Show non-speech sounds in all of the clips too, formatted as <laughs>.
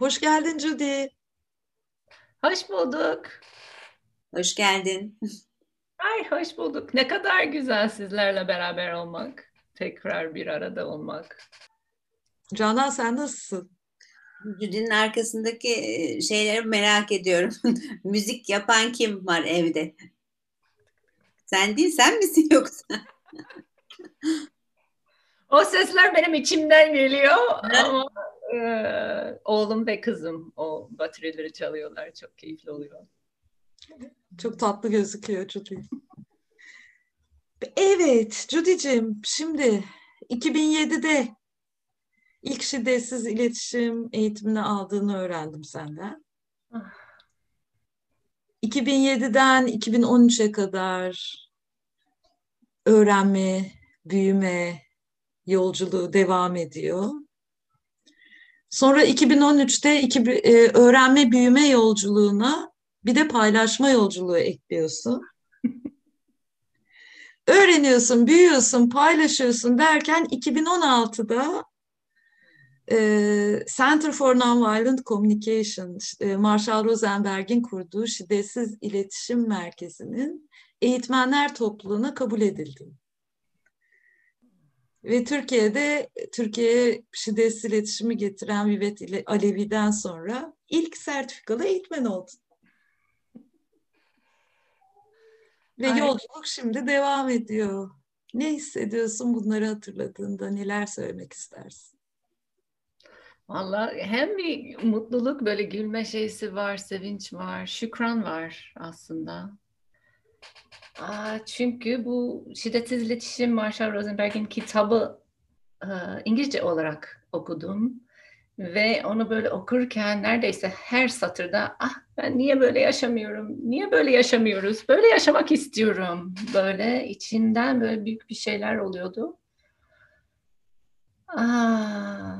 Hoş geldin Judy. Hoş bulduk. Hoş geldin. Ay hoş bulduk. Ne kadar güzel sizlerle beraber olmak. Tekrar bir arada olmak. Canan sen nasılsın? Judy'nin arkasındaki e, şeyleri merak ediyorum. <laughs> Müzik yapan kim var evde? Sen değil, sen misin yoksa? o sesler benim içimden geliyor ama oğlum ve kızım o bataryleri çalıyorlar. Çok keyifli oluyor. Çok tatlı gözüküyor Judy. Evet Judy'cim şimdi 2007'de ilk şiddetsiz iletişim eğitimini aldığını öğrendim senden. 2007'den 2013'e kadar öğrenme, büyüme yolculuğu devam ediyor. Sonra 2013'te iki, e, öğrenme büyüme yolculuğuna bir de paylaşma yolculuğu ekliyorsun. <laughs> Öğreniyorsun, büyüyorsun, paylaşıyorsun derken 2016'da e, Center for Nonviolent Communication, e, Marshall Rosenberg'in kurduğu şiddetsiz iletişim merkezinin eğitmenler topluluğuna kabul edildin. Ve Türkiye'de Türkiye'ye şiddetsiz iletişimi getiren Vivet ile Alevi'den sonra ilk sertifikalı eğitmen oldun. Ve Aynen. yolculuk şimdi devam ediyor. Ne hissediyorsun bunları hatırladığında? Neler söylemek istersin? Valla hem bir mutluluk böyle gülme şeysi var, sevinç var, şükran var aslında. Çünkü bu şiddetsiz iletişim Marshall Rosenberg'in kitabı e, İngilizce olarak okudum. Ve onu böyle okurken neredeyse her satırda ah ben niye böyle yaşamıyorum, niye böyle yaşamıyoruz, böyle yaşamak istiyorum. Böyle içinden böyle büyük bir şeyler oluyordu. Aa,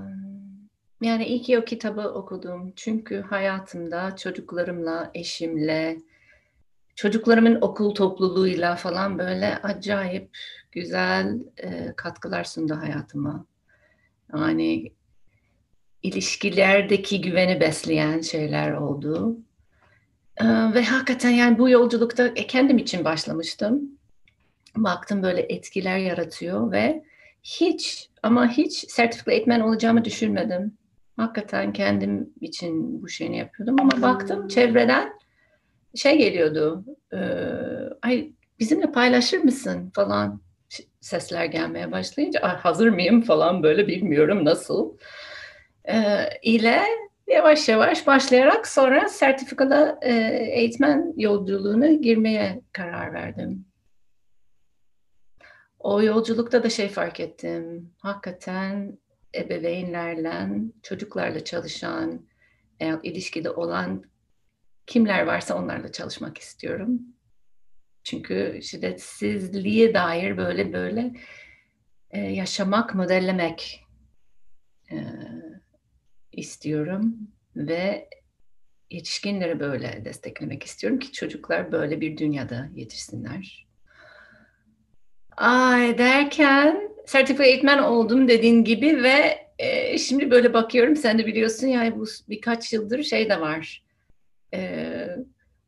yani iyi ki o kitabı okudum. Çünkü hayatımda çocuklarımla, eşimle, çocuklarımın okul topluluğuyla falan böyle acayip güzel e, katkılar sundu hayatıma. Yani ilişkilerdeki güveni besleyen şeyler oldu. Ee, ve hakikaten yani bu yolculukta e, kendim için başlamıştım. Baktım böyle etkiler yaratıyor ve hiç ama hiç sertifikalı eğitmen olacağımı düşünmedim. Hakikaten kendim için bu şeyini yapıyordum ama baktım çevreden şey geliyordu. E, Ay bizimle paylaşır mısın falan sesler gelmeye başlayınca hazır mıyım falan böyle bilmiyorum nasıl e, ile yavaş yavaş başlayarak sonra sertifikalı e, eğitmen yolculuğuna girmeye karar verdim. O yolculukta da şey fark ettim. Hakikaten ebeveynlerle, çocuklarla çalışan, eğer ilişkide olan kimler varsa onlarla çalışmak istiyorum. Çünkü şiddetsizliğe dair böyle böyle e, yaşamak, modellemek e, istiyorum ve yetişkinleri böyle desteklemek istiyorum ki çocuklar böyle bir dünyada yetişsinler. Ay derken sertifika eğitmen oldum dediğin gibi ve e, şimdi böyle bakıyorum sen de biliyorsun yani bu birkaç yıldır şey de var. E,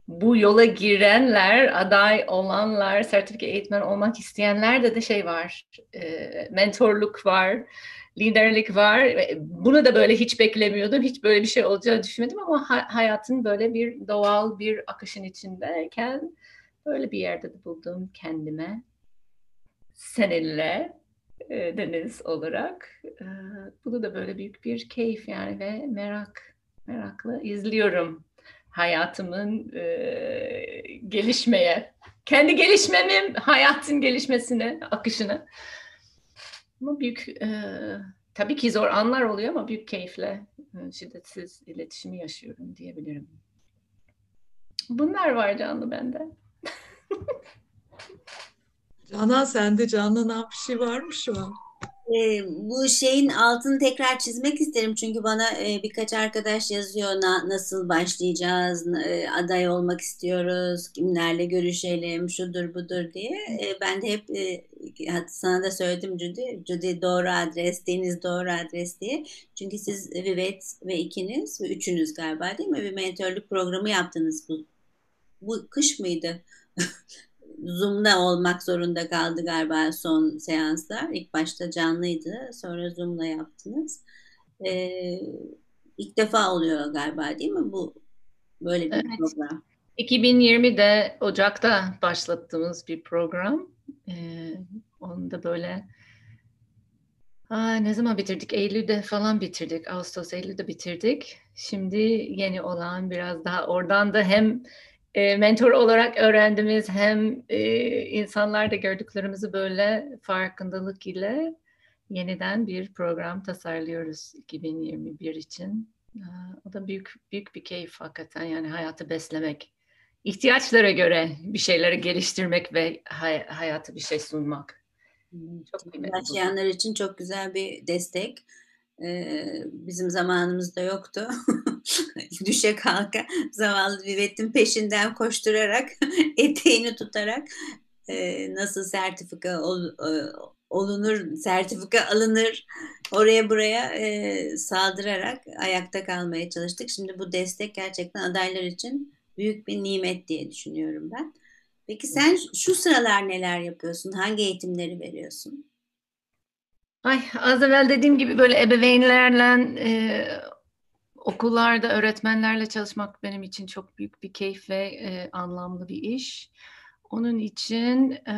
bu yola girenler, aday olanlar, sertifika eğitmen olmak isteyenler de şey var. E, mentorluk var liderlik var. Bunu da böyle hiç beklemiyordum. Hiç böyle bir şey olacağını düşünmedim ama hayatın böyle bir doğal bir akışın içindeyken böyle bir yerde de buldum kendime. Seninle e, Deniz olarak. E, bunu da böyle büyük bir keyif yani ve merak meraklı izliyorum hayatımın e, gelişmeye. Kendi gelişmemi, hayatın gelişmesine, akışını. Ama büyük e, tabii ki zor anlar oluyor ama büyük keyifle e, şiddetsiz iletişimi yaşıyorum diyebilirim. Bunlar var canlı bende. Canan sende canlanan bir şey var mı şu an? E, bu şeyin altını tekrar çizmek isterim çünkü bana e, birkaç arkadaş yazıyor na, nasıl başlayacağız, e, aday olmak istiyoruz, kimlerle görüşelim, şudur budur diye. E, ben de hep e, sana da söyledim Judy, Judy doğru adres, Deniz doğru adres diye. Çünkü siz Vivet ve ikiniz ve üçünüz galiba değil mi? Bir mentörlük programı yaptınız bu. Bu kış mıydı? <laughs> Zoom'da olmak zorunda kaldı galiba son seanslar. İlk başta canlıydı. Sonra Zoom'la yaptınız. Ee, ilk defa oluyor galiba değil mi bu böyle bir evet. program? 2020'de Ocak'ta başlattığımız bir program. Ee, onu da böyle Aa, ne zaman bitirdik? Eylül'de falan bitirdik. Ağustos, Eylül'de bitirdik. Şimdi yeni olan biraz daha oradan da hem e, mentor olarak öğrendiğimiz hem e, insanlarda gördüklerimizi böyle farkındalık ile yeniden bir program tasarlıyoruz 2021 için. O da büyük büyük bir keyif hakikaten yani hayatı beslemek. ihtiyaçlara göre bir şeyleri geliştirmek ve hay- hayata bir şey sunmak. Çok Yaşayanlar için çok güzel bir destek. Ee, bizim zamanımızda yoktu. <laughs> <laughs> Düşe kalka zavallı Vivet'in peşinden koşturarak <laughs> eteğini tutarak e, nasıl sertifika ol, e, olunur, sertifika alınır oraya buraya e, saldırarak ayakta kalmaya çalıştık. Şimdi bu destek gerçekten adaylar için büyük bir nimet diye düşünüyorum ben. Peki sen şu sıralar neler yapıyorsun? Hangi eğitimleri veriyorsun? Ay az evvel dediğim gibi böyle ebeveynlerle e, okullarda öğretmenlerle çalışmak benim için çok büyük bir keyif ve e, anlamlı bir iş. Onun için e,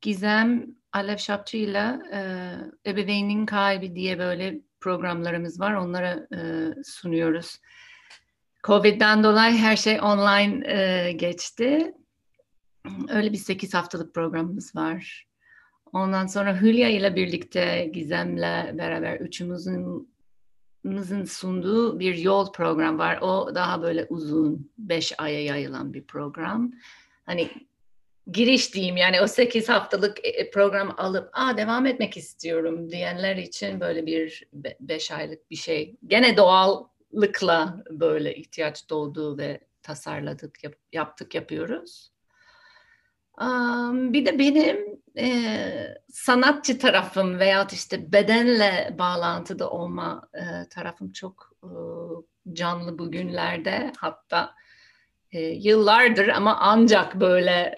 Gizem Alev Şapçı ile Ebeveynin Kalbi diye böyle programlarımız var. Onlara e, sunuyoruz. Covid'den dolayı her şey online e, geçti. Öyle bir 8 haftalık programımız var. Ondan sonra Hülya ile birlikte Gizem'le beraber üçümüzün sunduğu bir yol program var. O daha böyle uzun, beş aya yayılan bir program. Hani giriş diyeyim yani o sekiz haftalık e, program alıp Aa, devam etmek istiyorum diyenler için böyle bir beş aylık bir şey. Gene doğallıkla böyle ihtiyaç doğduğu ve tasarladık, yap, yaptık, yapıyoruz. Bir de benim e, sanatçı tarafım veya işte bedenle bağlantıda olma e, tarafım çok e, canlı bugünlerde. Hatta yıllardır ama ancak böyle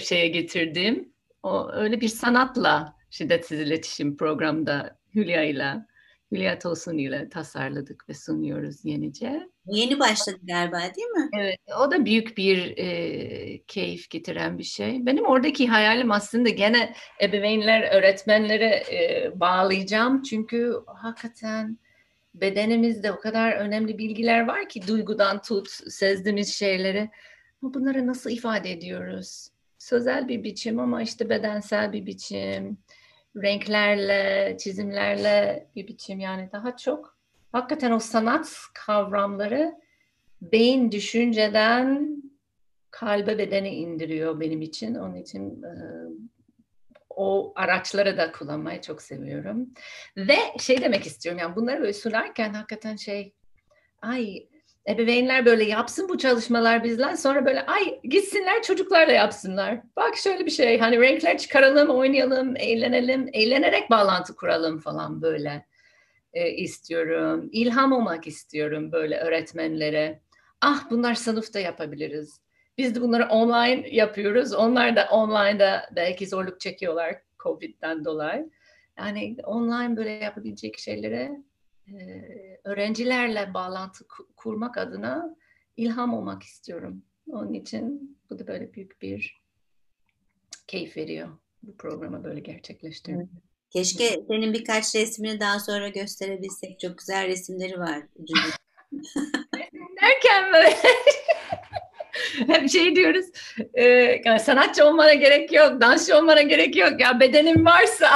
şeye getirdiğim o öyle bir sanatla şiddetsiz iletişim programda Hülya ile Hülya Tosun ile tasarladık ve sunuyoruz yenice. Yeni başladı galiba değil mi? Evet, o da büyük bir e, keyif getiren bir şey. Benim oradaki hayalim aslında gene ebeveynler, öğretmenlere e, bağlayacağım. Çünkü hakikaten bedenimizde o kadar önemli bilgiler var ki duygudan tut, sezdiğimiz şeyleri. Ama bunları nasıl ifade ediyoruz? Sözel bir biçim ama işte bedensel bir biçim, renklerle, çizimlerle bir biçim yani daha çok hakikaten o sanat kavramları beyin düşünceden kalbe bedene indiriyor benim için. Onun için e, o araçları da kullanmayı çok seviyorum. Ve şey demek istiyorum yani bunları böyle sunarken hakikaten şey ay ebeveynler böyle yapsın bu çalışmalar bizler sonra böyle ay gitsinler çocuklarla yapsınlar. Bak şöyle bir şey hani renkler çıkaralım, oynayalım, eğlenelim, eğlenerek bağlantı kuralım falan böyle e, istiyorum. İlham olmak istiyorum böyle öğretmenlere. Ah bunlar sınıfta yapabiliriz. Biz de bunları online yapıyoruz. Onlar da online'da belki zorluk çekiyorlar Covid'den dolayı. Yani online böyle yapabilecek şeylere öğrencilerle bağlantı kurmak adına ilham olmak istiyorum. Onun için bu da böyle büyük bir keyif veriyor bu programı böyle gerçekleştirmek. Keşke senin birkaç resmini daha sonra gösterebilsek. Çok güzel resimleri var. Derken böyle hep şey diyoruz e, yani sanatçı olmana gerek yok, dansçı olmana gerek yok. Ya bedenin varsa,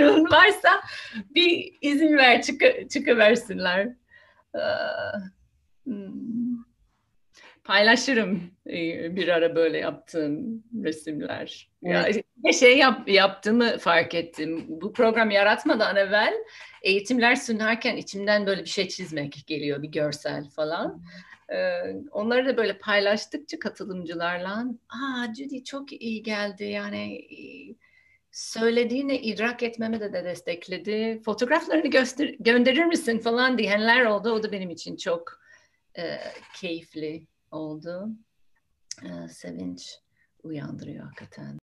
ruhun <laughs> varsa bir izin ver çıkı, çıkıversinler. Hmm. paylaşırım e, bir ara böyle yaptığım resimler. Evet. Ya, şey yap, yaptığımı fark ettim. Bu program yaratmadan evvel eğitimler sunarken içimden böyle bir şey çizmek geliyor, bir görsel falan. Ee, onları da böyle paylaştıkça katılımcılarla, aa Judy çok iyi geldi yani e, söylediğini idrak etmemi de, de destekledi. Fotoğraflarını göster gönderir misin falan diyenler oldu. O da benim için çok e, keyifli oldu. E, sevinç uyandırıyor hakikaten.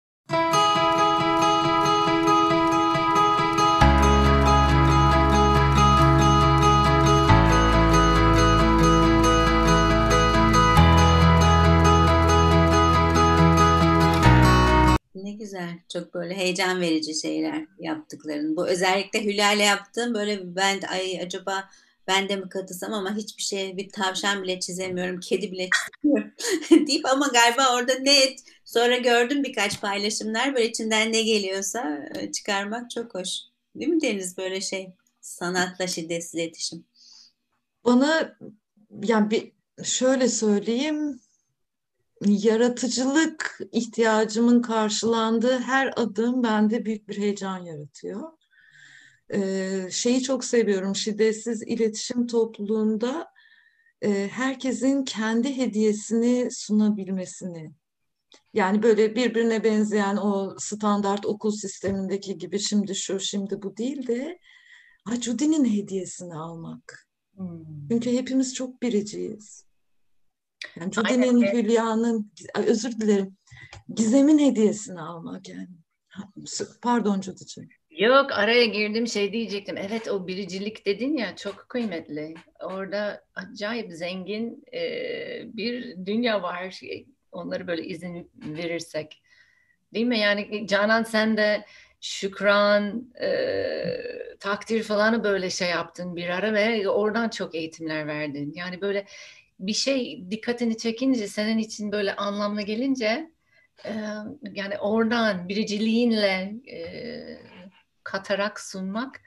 Ne güzel. Çok böyle heyecan verici şeyler yaptıkların. Bu özellikle Hülya ile yaptığım böyle ben ay acaba ben de mi katılsam ama hiçbir şey bir tavşan bile çizemiyorum, kedi bile çizemiyorum <laughs> deyip ama galiba orada ne sonra gördüm birkaç paylaşımlar böyle içinden ne geliyorsa e, çıkarmak çok hoş. Değil mi Deniz böyle şey sanatla şiddetsiz iletişim? Bana yani bir şöyle söyleyeyim yaratıcılık ihtiyacımın karşılandığı her adım bende büyük bir heyecan yaratıyor. Ee, şeyi çok seviyorum, şiddetsiz iletişim topluluğunda e, herkesin kendi hediyesini sunabilmesini. Yani böyle birbirine benzeyen o standart okul sistemindeki gibi şimdi şu şimdi bu değil de Judy'nin hediyesini almak. Hmm. Çünkü hepimiz çok biriciyiz. Yani Judy'nin, Hülya'nın, özür dilerim, Gizem'in hediyesini almak yani. Pardon Judy'ciğim. Yok araya girdim şey diyecektim. Evet o biricilik dedin ya çok kıymetli. Orada acayip zengin e, bir dünya var. Onları böyle izin verirsek. Değil mi? Yani Canan sen de şükran, e, takdir falanı böyle şey yaptın bir ara ve oradan çok eğitimler verdin. Yani böyle bir şey dikkatini çekince senin için böyle anlamlı gelince e, yani oradan biriciliğinle e, katarak sunmak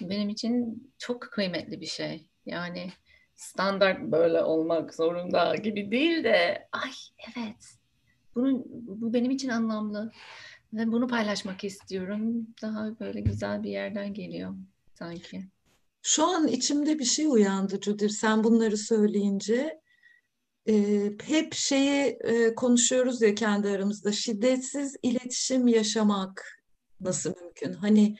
benim için çok kıymetli bir şey. Yani standart böyle olmak zorunda gibi değil de ay evet bunun, bu benim için anlamlı ve bunu paylaşmak istiyorum. Daha böyle güzel bir yerden geliyor sanki. Şu an içimde bir şey uyandı Cudir. Sen bunları söyleyince e, hep şeyi e, konuşuyoruz ya kendi aramızda. Şiddetsiz iletişim yaşamak nasıl mümkün? Hani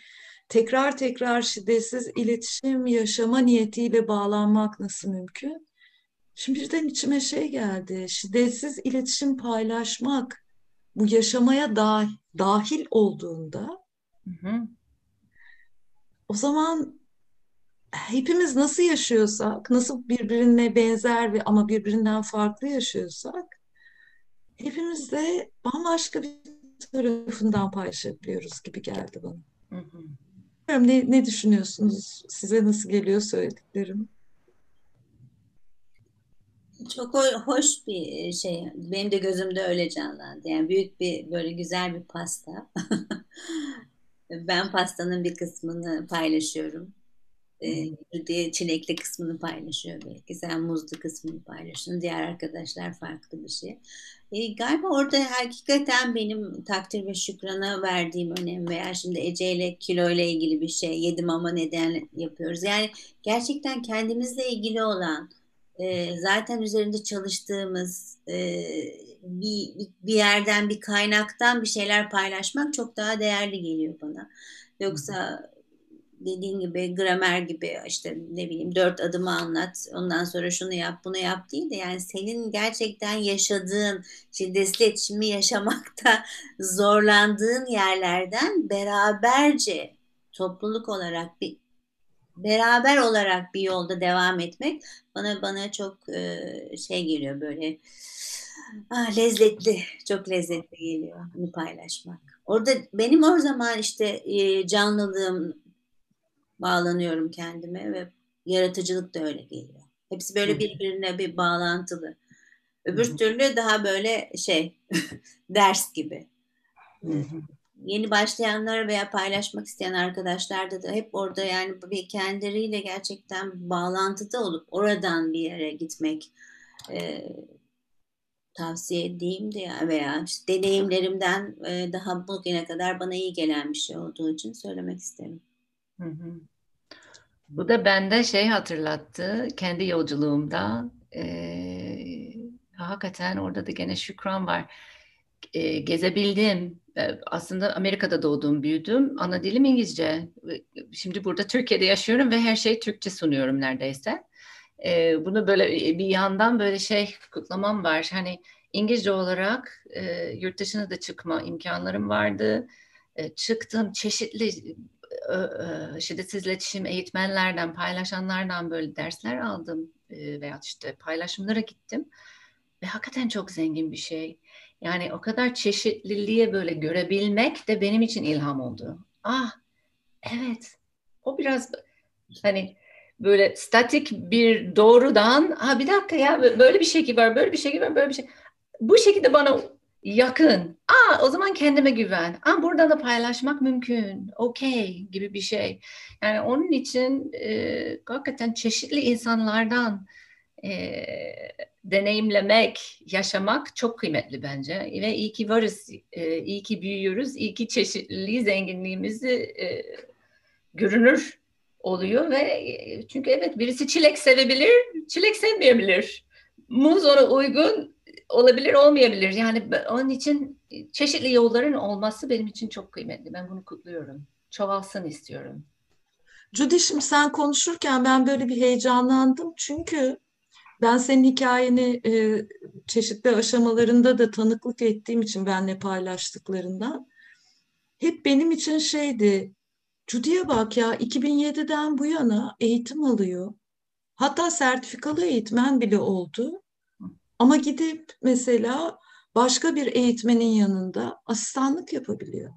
tekrar tekrar şiddetsiz iletişim yaşama niyetiyle bağlanmak nasıl mümkün? Şimdi birden içime şey geldi. Şiddetsiz iletişim paylaşmak bu yaşamaya dahil, dahil olduğunda hı hı. o zaman hepimiz nasıl yaşıyorsak, nasıl birbirine benzer ve ama birbirinden farklı yaşıyorsak hepimiz de bambaşka bir tarafından paylaşabiliyoruz gibi geldi bana. Hı hı. Ne, ne düşünüyorsunuz? Size nasıl geliyor söylediklerim? Çok hoş bir şey. Benim de gözümde öyle canlandı. Yani büyük bir böyle güzel bir pasta. <laughs> ben pastanın bir kısmını paylaşıyorum e, çilekli kısmını paylaşıyor belki. Sen muzlu kısmını paylaşıyorsun. Diğer arkadaşlar farklı bir şey. E, galiba orada hakikaten benim takdir ve şükrana verdiğim önem veya şimdi Ece ile kilo ile ilgili bir şey yedim ama neden yapıyoruz. Yani gerçekten kendimizle ilgili olan e, zaten üzerinde çalıştığımız e, bir, bir yerden bir kaynaktan bir şeyler paylaşmak çok daha değerli geliyor bana. Yoksa dediğin gibi gramer gibi işte ne bileyim dört adımı anlat ondan sonra şunu yap bunu yap değil de yani senin gerçekten yaşadığın şiddetli iletişimi yaşamakta <laughs> zorlandığın yerlerden beraberce topluluk olarak bir beraber olarak bir yolda devam etmek bana bana çok e, şey geliyor böyle ah, lezzetli çok lezzetli geliyor bunu paylaşmak. Orada benim o zaman işte e, canlılığım bağlanıyorum kendime ve yaratıcılık da öyle geliyor. Hepsi böyle birbirine bir bağlantılı. Öbür türlü daha böyle şey <laughs> ders gibi. Yeni başlayanlar veya paylaşmak isteyen arkadaşlarda da hep orada yani bir kendileriyle gerçekten bağlantıda olup oradan bir yere gitmek e, tavsiye edeyim de veya işte deneyimlerimden e, daha bugüne kadar bana iyi gelen bir şey olduğu için söylemek isterim. Bu da bende şey hatırlattı kendi yolculuğumda e, hakikaten orada da gene şükran var. E, gezebildim. E, aslında Amerika'da doğdum büyüdüm. Ana dilim İngilizce. Şimdi burada Türkiye'de yaşıyorum ve her şeyi Türkçe sunuyorum neredeyse. E, bunu böyle bir yandan böyle şey kutlamam var. Hani İngilizce olarak e, yurt dışına da çıkma imkanlarım vardı. E, çıktım çeşitli şiddetsiz iletişim eğitmenlerden, paylaşanlardan böyle dersler aldım veya işte paylaşımlara gittim. Ve hakikaten çok zengin bir şey. Yani o kadar çeşitliliğe böyle görebilmek de benim için ilham oldu. Ah evet o biraz hani böyle statik bir doğrudan ha bir dakika ya böyle bir şey var böyle bir şey var böyle bir şey bu şekilde bana yakın. Aa o zaman kendime güven. Aa buradan da paylaşmak mümkün. Okey gibi bir şey. Yani onun için e, hakikaten çeşitli insanlardan e, deneyimlemek, yaşamak çok kıymetli bence. Ve iyi ki varız, e, iyi ki büyüyoruz, iyi ki çeşitliliği, zenginliğimizi e, görünür oluyor ve e, çünkü evet birisi çilek sevebilir, çilek sevmeyebilir. Muz ona uygun olabilir, olmayabilir. Yani onun için çeşitli yolların olması benim için çok kıymetli. Ben bunu kutluyorum. Çoğalsın istiyorum. Judy şimdi sen konuşurken ben böyle bir heyecanlandım. Çünkü ben senin hikayeni e, çeşitli aşamalarında da tanıklık ettiğim için benle paylaştıklarından hep benim için şeydi. Judy'ye bak ya 2007'den bu yana eğitim alıyor. Hatta sertifikalı eğitmen bile oldu. Ama gidip mesela başka bir eğitmenin yanında asistanlık yapabiliyor.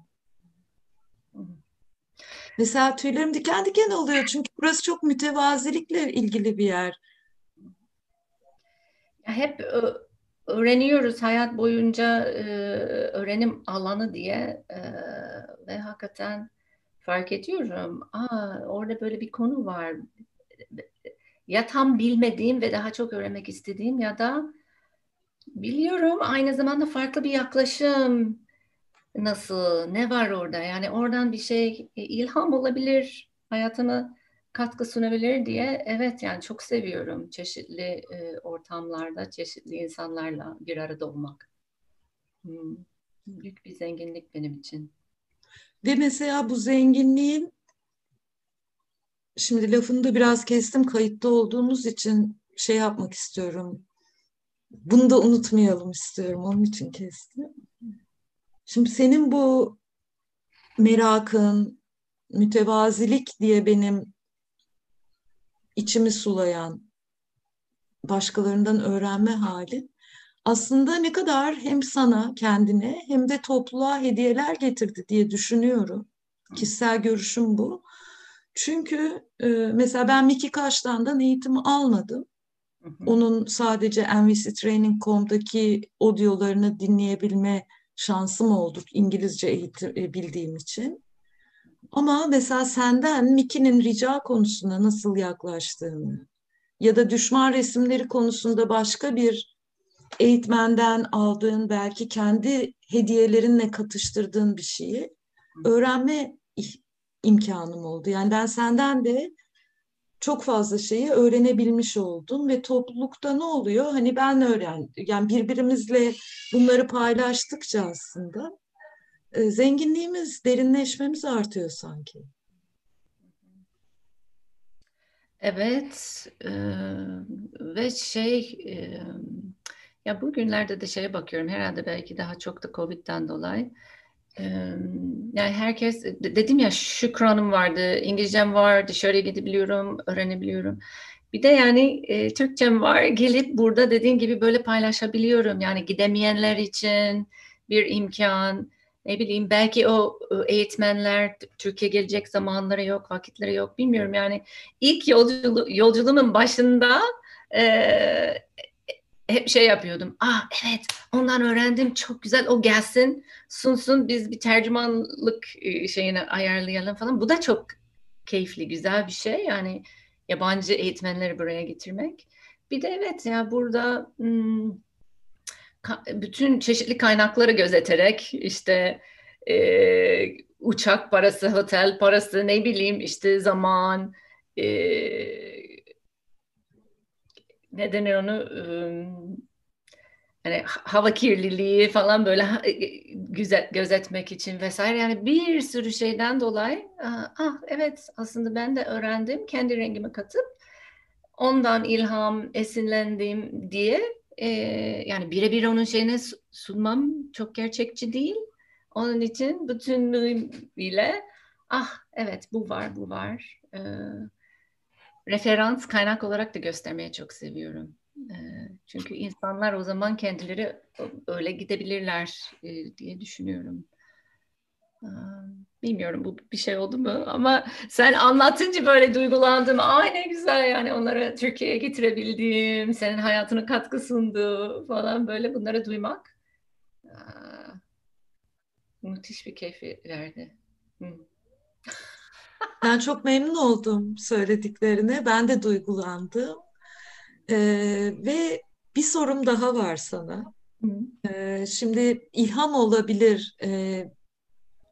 Mesela tüylerim diken diken oluyor çünkü burası çok mütevazilikle ilgili bir yer. Hep öğreniyoruz hayat boyunca öğrenim alanı diye ve hakikaten fark ediyorum. Aa, orada böyle bir konu var. Ya tam bilmediğim ve daha çok öğrenmek istediğim ya da Biliyorum. Aynı zamanda farklı bir yaklaşım nasıl, ne var orada? Yani oradan bir şey e, ilham olabilir, hayatıma katkı sunabilir diye. Evet yani çok seviyorum çeşitli e, ortamlarda, çeşitli insanlarla bir arada olmak. Hmm. Büyük bir zenginlik benim için. Ve mesela bu zenginliğin şimdi lafını da biraz kestim kayıtta olduğumuz için şey yapmak istiyorum bunu da unutmayalım istiyorum. Onun için kestim. Şimdi senin bu merakın, mütevazilik diye benim içimi sulayan başkalarından öğrenme hali aslında ne kadar hem sana kendine hem de topluluğa hediyeler getirdi diye düşünüyorum. Kişisel görüşüm bu. Çünkü e, mesela ben Miki Kaştan'dan eğitim almadım. Onun sadece nvctraining.com'daki audiolarını dinleyebilme şansım oldu İngilizce eğitim e, bildiğim için. Ama mesela senden Mickey'nin rica konusunda nasıl yaklaştığını ya da düşman resimleri konusunda başka bir eğitmenden aldığın belki kendi hediyelerinle katıştırdığın bir şeyi öğrenme imkanım oldu. Yani ben senden de çok fazla şeyi öğrenebilmiş oldum ve toplulukta ne oluyor? Hani ben öğren, yani birbirimizle bunları paylaştıkça aslında e, zenginliğimiz, derinleşmemiz artıyor sanki. Evet e, ve şey e, ya bugünlerde de şeye bakıyorum herhalde belki daha çok da Covid'den dolayı yani herkes dedim ya şükranım vardı, İngilizcem var, dışarıya gidebiliyorum, öğrenebiliyorum. Bir de yani e, Türkçem var, <laughs> gelip burada dediğin gibi böyle paylaşabiliyorum. Yani gidemeyenler için bir imkan, ne bileyim belki o eğitmenler Türkiye gelecek zamanları yok, vakitleri yok bilmiyorum. Yani ilk yolculuğu, yolculuğumun başında e, hep şey yapıyordum. Ah evet ondan öğrendim çok güzel o gelsin sunsun biz bir tercümanlık e, şeyini ayarlayalım falan. Bu da çok keyifli güzel bir şey yani yabancı eğitmenleri buraya getirmek. Bir de evet ya burada hmm, bütün çeşitli kaynakları gözeterek işte e, uçak parası, otel parası, ne bileyim işte zaman, e, ne denir onu, e, hani hava kirliliği falan böyle güzel gözetmek için vesaire yani bir sürü şeyden dolayı ah evet aslında ben de öğrendim kendi rengimi katıp ondan ilham esinlendim diye e, yani birebir onun şeyine sunmam çok gerçekçi değil. Onun için bütünlüğüyle ah evet bu var bu var. E, referans kaynak olarak da göstermeye çok seviyorum. E, çünkü insanlar o zaman kendileri öyle gidebilirler e, diye düşünüyorum. Bilmiyorum bu bir şey oldu mu ama sen anlatınca böyle duygulandım. Ay ne güzel yani onları Türkiye'ye getirebildiğim, senin hayatına katkı sundu falan böyle bunları duymak. Aa, müthiş bir keyfi verdi. Ben çok memnun oldum söylediklerine. Ben de duygulandım. Ee, ve bir sorum daha var sana. Ee, şimdi ilham olabilir. Ee,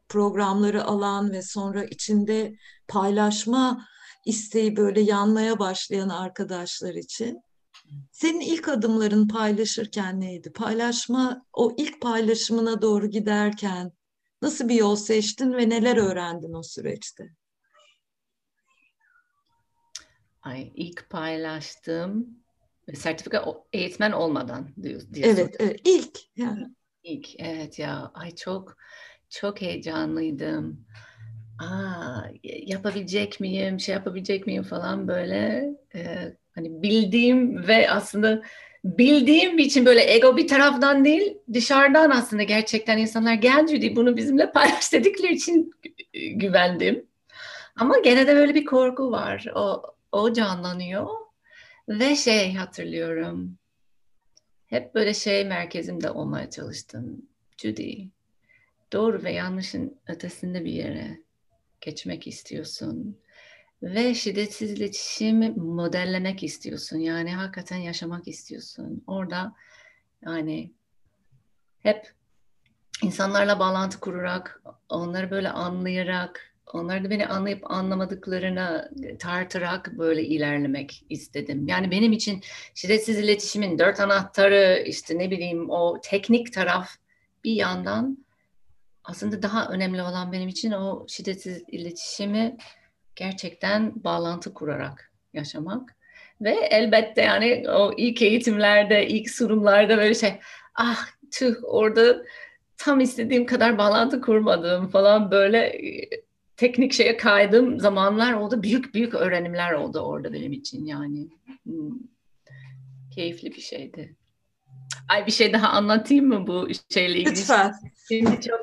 programları alan ve sonra içinde paylaşma isteği böyle yanmaya başlayan arkadaşlar için. Senin ilk adımların paylaşırken neydi? Paylaşma, o ilk paylaşımına doğru giderken nasıl bir yol seçtin ve neler öğrendin o süreçte? Ay ilk paylaştığım sertifika eğitmen olmadan diyorsun. Evet, evet ilk yani. İlk evet ya ay çok çok heyecanlıydım. Aa, yapabilecek miyim, şey yapabilecek miyim falan böyle e, hani bildiğim ve aslında bildiğim için böyle ego bir taraftan değil dışarıdan aslında gerçekten insanlar gel Judy bunu bizimle paylaş dedikleri için güvendim. Ama gene de böyle bir korku var. O, o canlanıyor. Ve şey hatırlıyorum. Hep böyle şey merkezimde olmaya çalıştım. Judy doğru ve yanlışın ötesinde bir yere geçmek istiyorsun. Ve şiddetsiz iletişimi modellemek istiyorsun. Yani hakikaten yaşamak istiyorsun. Orada yani hep insanlarla bağlantı kurarak, onları böyle anlayarak, onları da beni anlayıp anlamadıklarını tartarak böyle ilerlemek istedim. Yani benim için şiddetsiz iletişimin dört anahtarı, işte ne bileyim o teknik taraf bir yandan aslında daha önemli olan benim için o şiddetsiz iletişimi gerçekten bağlantı kurarak yaşamak. Ve elbette yani o ilk eğitimlerde, ilk sunumlarda böyle şey, ah tüh orada tam istediğim kadar bağlantı kurmadım falan böyle e, teknik şeye kaydım zamanlar oldu. Büyük büyük öğrenimler oldu orada benim için yani. Hmm. Keyifli bir şeydi. Ay bir şey daha anlatayım mı bu şeyle ilgili? Lütfen. Şimdi çok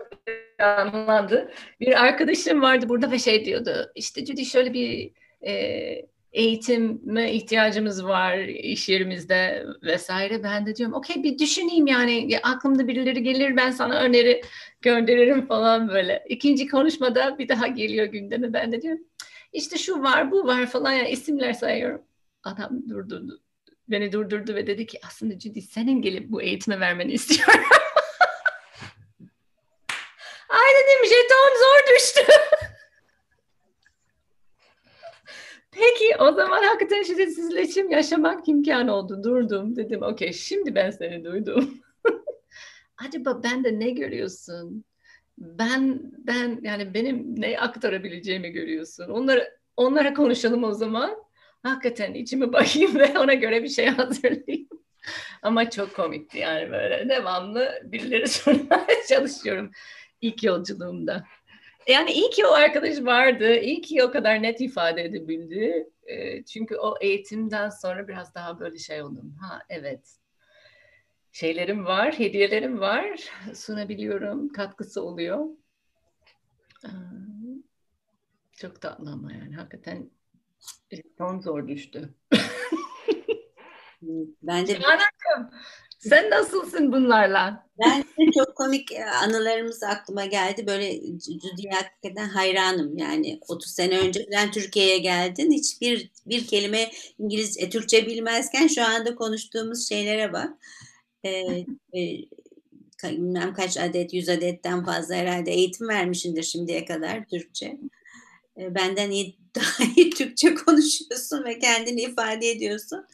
anlandı. Bir arkadaşım vardı burada ve şey diyordu. İşte Judy şöyle bir e, eğitime ihtiyacımız var iş yerimizde vesaire. Ben de diyorum okey bir düşüneyim yani aklımda birileri gelir ben sana öneri gönderirim falan böyle. İkinci konuşmada bir daha geliyor gündeme ben de diyorum işte şu var bu var falan yani isimler sayıyorum. Adam durdurdu. Beni durdurdu ve dedi ki aslında Judy senin gelip bu eğitimi vermeni istiyorum. <laughs> Ay dedim jeton zor düştü. <laughs> Peki o zaman hakikaten şiddetsizleşim yaşamak imkan oldu. Durdum dedim okey şimdi ben seni duydum. <laughs> Acaba ben de ne görüyorsun? Ben ben yani benim ne aktarabileceğimi görüyorsun. Onları onlara konuşalım o zaman. Hakikaten içime bakayım ve ona göre bir şey <laughs> hazırlayayım. Ama çok komikti yani böyle devamlı birileri <laughs> sormaya çalışıyorum ilk yolculuğumda. Yani iyi ki o arkadaş vardı, iyi ki o kadar net ifade edebildi. E, çünkü o eğitimden sonra biraz daha böyle şey oldum. Ha evet, şeylerim var, hediyelerim var, sunabiliyorum, katkısı oluyor. Çok tatlı ama yani hakikaten son zor düştü. <laughs> Ben de Canan'cığım, sen nasılsın bunlarla? Ben de çok komik e, anılarımız aklıma geldi. Böyle Judy'ye hakikaten hayranım. Yani 30 sene önce ben Türkiye'ye geldin. Hiçbir bir kelime İngilizce, Türkçe bilmezken şu anda konuştuğumuz şeylere bak. e, e, bilmem kaç adet, yüz adetten fazla herhalde eğitim vermişindir şimdiye kadar Türkçe. E, benden iyi, <laughs> daha iyi Türkçe konuşuyorsun ve kendini ifade ediyorsun.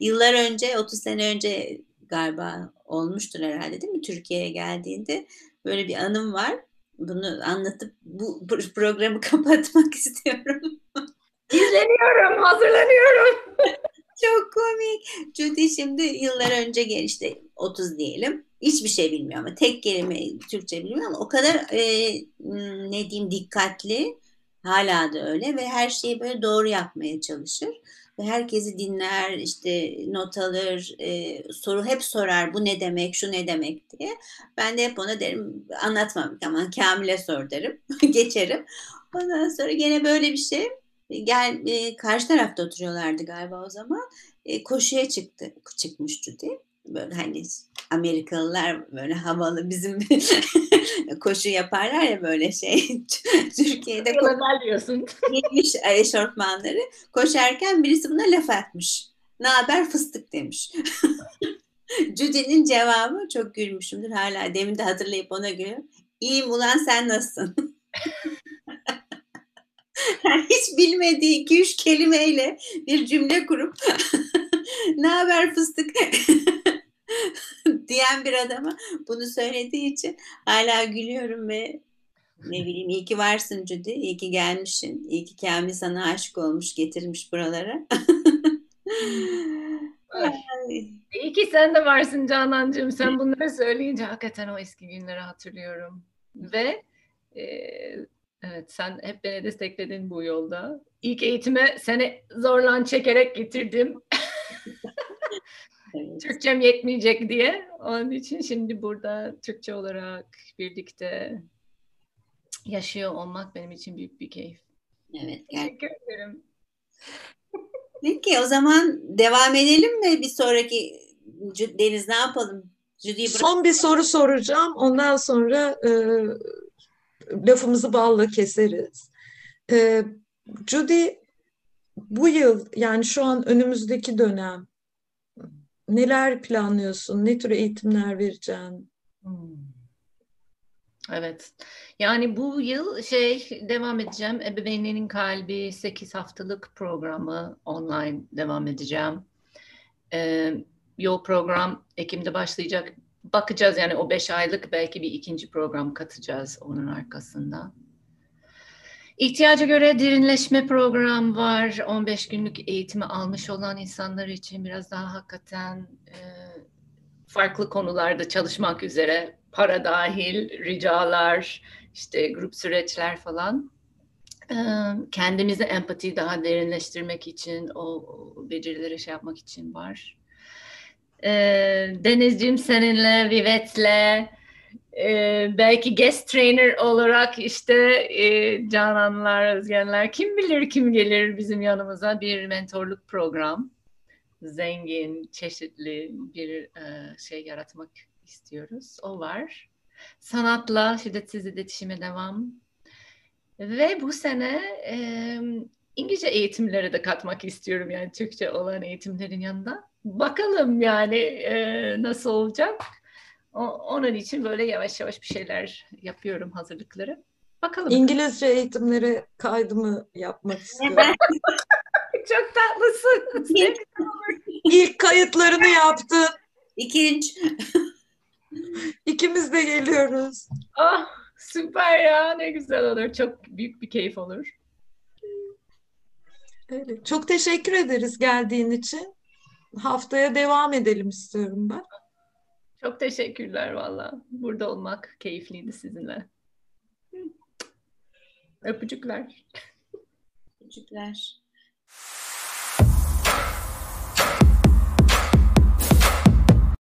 Yıllar önce, 30 sene önce galiba olmuştur herhalde değil mi? Türkiye'ye geldiğinde böyle bir anım var. Bunu anlatıp bu programı <laughs> kapatmak istiyorum. İzleniyorum, hazırlanıyorum. <laughs> Çok komik. Judy şimdi yıllar önce gel işte 30 diyelim. Hiçbir şey bilmiyor ama tek kelime Türkçe bilmiyor ama o kadar e, ne diyeyim dikkatli hala da öyle ve her şeyi böyle doğru yapmaya çalışır herkesi dinler işte not alır e, soru hep sorar bu ne demek şu ne demek diye ben de hep ona derim anlatmam aman Kamil'e sor derim <laughs> geçerim ondan sonra gene böyle bir şey gel e, karşı tarafta oturuyorlardı galiba o zaman. E, koşuya çıktı. Çıkmış Judy. Böyle hani Amerikalılar böyle havalı bizim <laughs> koşu yaparlar ya böyle şey. <laughs> Türkiye'de diyorsun. <laughs> giymiş eşortmanları. Koşarken birisi buna laf atmış. Ne haber fıstık demiş. Judy'nin cevabı çok gülmüşümdür hala. Demin de hatırlayıp ona gülüyorum. İyiyim ulan sen nasılsın? hiç bilmediği iki üç kelimeyle bir cümle kurup ne haber fıstık <laughs> diyen bir adama bunu söylediği için hala gülüyorum ve ne bileyim iyi ki varsın Cüdi, iyi ki gelmişsin, iyi ki Kamil sana aşık olmuş, getirmiş buralara. <laughs> İyi ki sen de varsın Canancığım. Sen bunları söyleyince hakikaten o eski günleri hatırlıyorum. Ve e, Evet, sen hep beni destekledin bu yolda. İlk eğitime seni zorlan çekerek getirdim. <laughs> Türkçem yetmeyecek diye. Onun için şimdi burada Türkçe olarak birlikte yaşıyor olmak benim için büyük bir keyif. Evet. Teşekkür ederim. Peki o zaman devam edelim mi bir sonraki Deniz ne yapalım? Judy'yi Son bir soru soracağım. Ondan sonra e, lafımızı balla keseriz. Ee, Judy bu yıl yani şu an önümüzdeki dönem neler planlıyorsun? Ne tür eğitimler vereceksin? Hmm. Evet. Yani bu yıl şey devam edeceğim. Ebeveynlerin Kalbi 8 haftalık programı online devam edeceğim. Ee, yol program Ekim'de başlayacak bakacağız yani o beş aylık belki bir ikinci program katacağız onun arkasında. İhtiyaca göre derinleşme program var. 15 günlük eğitimi almış olan insanlar için biraz daha hakikaten e, farklı konularda çalışmak üzere para dahil, ricalar, işte grup süreçler falan. E, kendimizi empati daha derinleştirmek için, o, o becerileri şey yapmak için var. E, Denizciğim seninle, Vivet'le, e, belki guest trainer olarak işte e, Cananlar, Özgenler kim bilir kim gelir bizim yanımıza bir mentorluk program. Zengin, çeşitli bir e, şey yaratmak istiyoruz. O var. Sanatla şiddetsiz iletişime devam. Ve bu sene e, İngilizce eğitimleri de katmak istiyorum yani Türkçe olan eğitimlerin yanında bakalım yani e, nasıl olacak. O, onun için böyle yavaş yavaş bir şeyler yapıyorum hazırlıkları. Bakalım. İngilizce eğitimleri kaydımı yapmak istiyorum. <laughs> Çok tatlısın. İlk kayıtlarını yaptın. İkinci. İkimiz de geliyoruz. Ah süper ya ne güzel olur. Çok büyük bir keyif olur. Öyle. Çok teşekkür ederiz geldiğin için haftaya devam edelim istiyorum ben. Çok teşekkürler valla. Burada olmak keyifliydi sizinle. Öpücükler. Öpücükler.